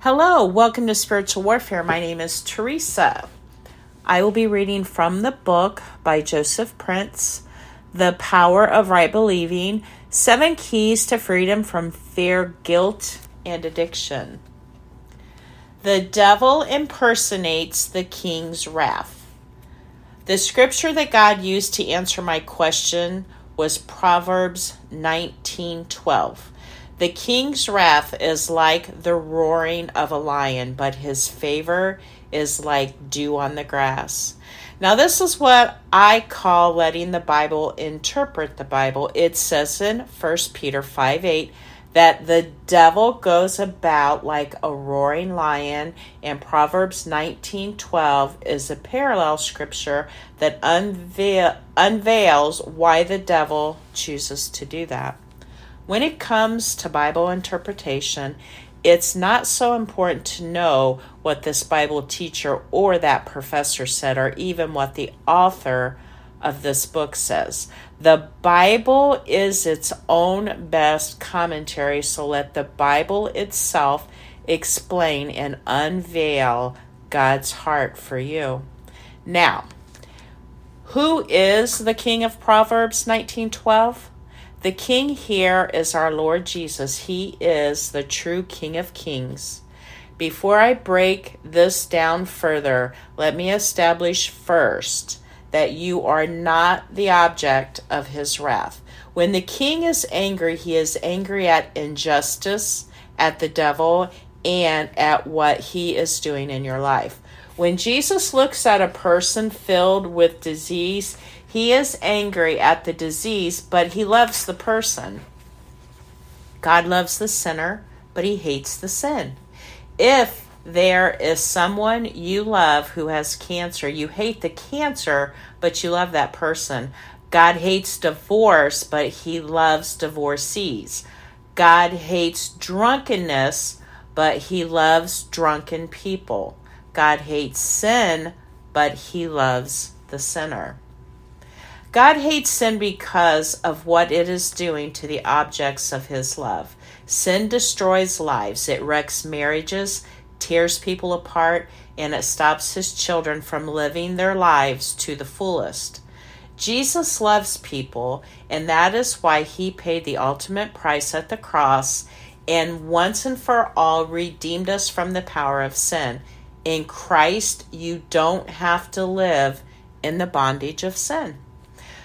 Hello, welcome to Spiritual Warfare. My name is Teresa. I will be reading from the book by Joseph Prince, The Power of Right Believing Seven Keys to Freedom from Fear, Guilt, and Addiction. The devil impersonates the king's wrath. The scripture that God used to answer my question was Proverbs 19:12. The king's wrath is like the roaring of a lion, but his favor is like dew on the grass. Now, this is what I call letting the Bible interpret the Bible. It says in 1 Peter 5 8 that the devil goes about like a roaring lion, and Proverbs 19 12 is a parallel scripture that unveil, unveils why the devil chooses to do that. When it comes to Bible interpretation, it's not so important to know what this Bible teacher or that professor said, or even what the author of this book says. The Bible is its own best commentary, so let the Bible itself explain and unveil God's heart for you. Now, who is the king of Proverbs 1912? The king here is our Lord Jesus. He is the true King of Kings. Before I break this down further, let me establish first that you are not the object of his wrath. When the king is angry, he is angry at injustice, at the devil, and at what he is doing in your life. When Jesus looks at a person filled with disease, he is angry at the disease, but he loves the person. God loves the sinner, but he hates the sin. If there is someone you love who has cancer, you hate the cancer, but you love that person. God hates divorce, but he loves divorcees. God hates drunkenness, but he loves drunken people. God hates sin, but he loves the sinner. God hates sin because of what it is doing to the objects of his love. Sin destroys lives, it wrecks marriages, tears people apart, and it stops his children from living their lives to the fullest. Jesus loves people, and that is why he paid the ultimate price at the cross and once and for all redeemed us from the power of sin. In Christ, you don't have to live in the bondage of sin.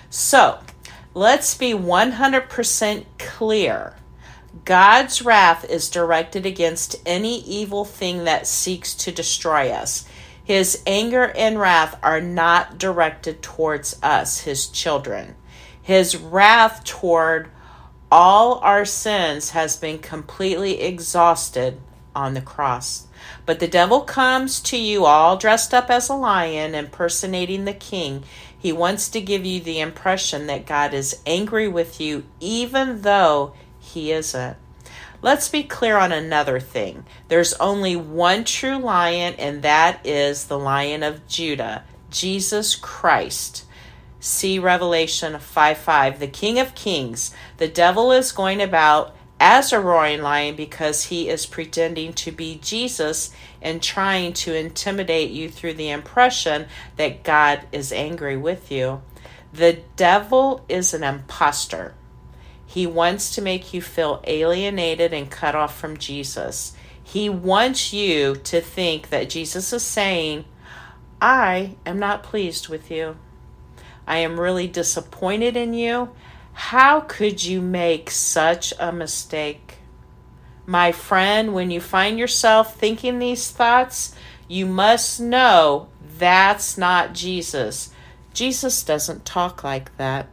So let's be 100% clear. God's wrath is directed against any evil thing that seeks to destroy us. His anger and wrath are not directed towards us, his children. His wrath toward all our sins has been completely exhausted on the cross. But the devil comes to you all dressed up as a lion, impersonating the king. He wants to give you the impression that God is angry with you, even though he isn't. Let's be clear on another thing. There's only one true lion, and that is the lion of Judah, Jesus Christ. See Revelation 5 5. The King of Kings. The devil is going about as a roaring lion because he is pretending to be Jesus and trying to intimidate you through the impression that God is angry with you. The devil is an impostor. He wants to make you feel alienated and cut off from Jesus. He wants you to think that Jesus is saying, I am not pleased with you. I am really disappointed in you how could you make such a mistake? My friend, when you find yourself thinking these thoughts, you must know that's not Jesus. Jesus doesn't talk like that.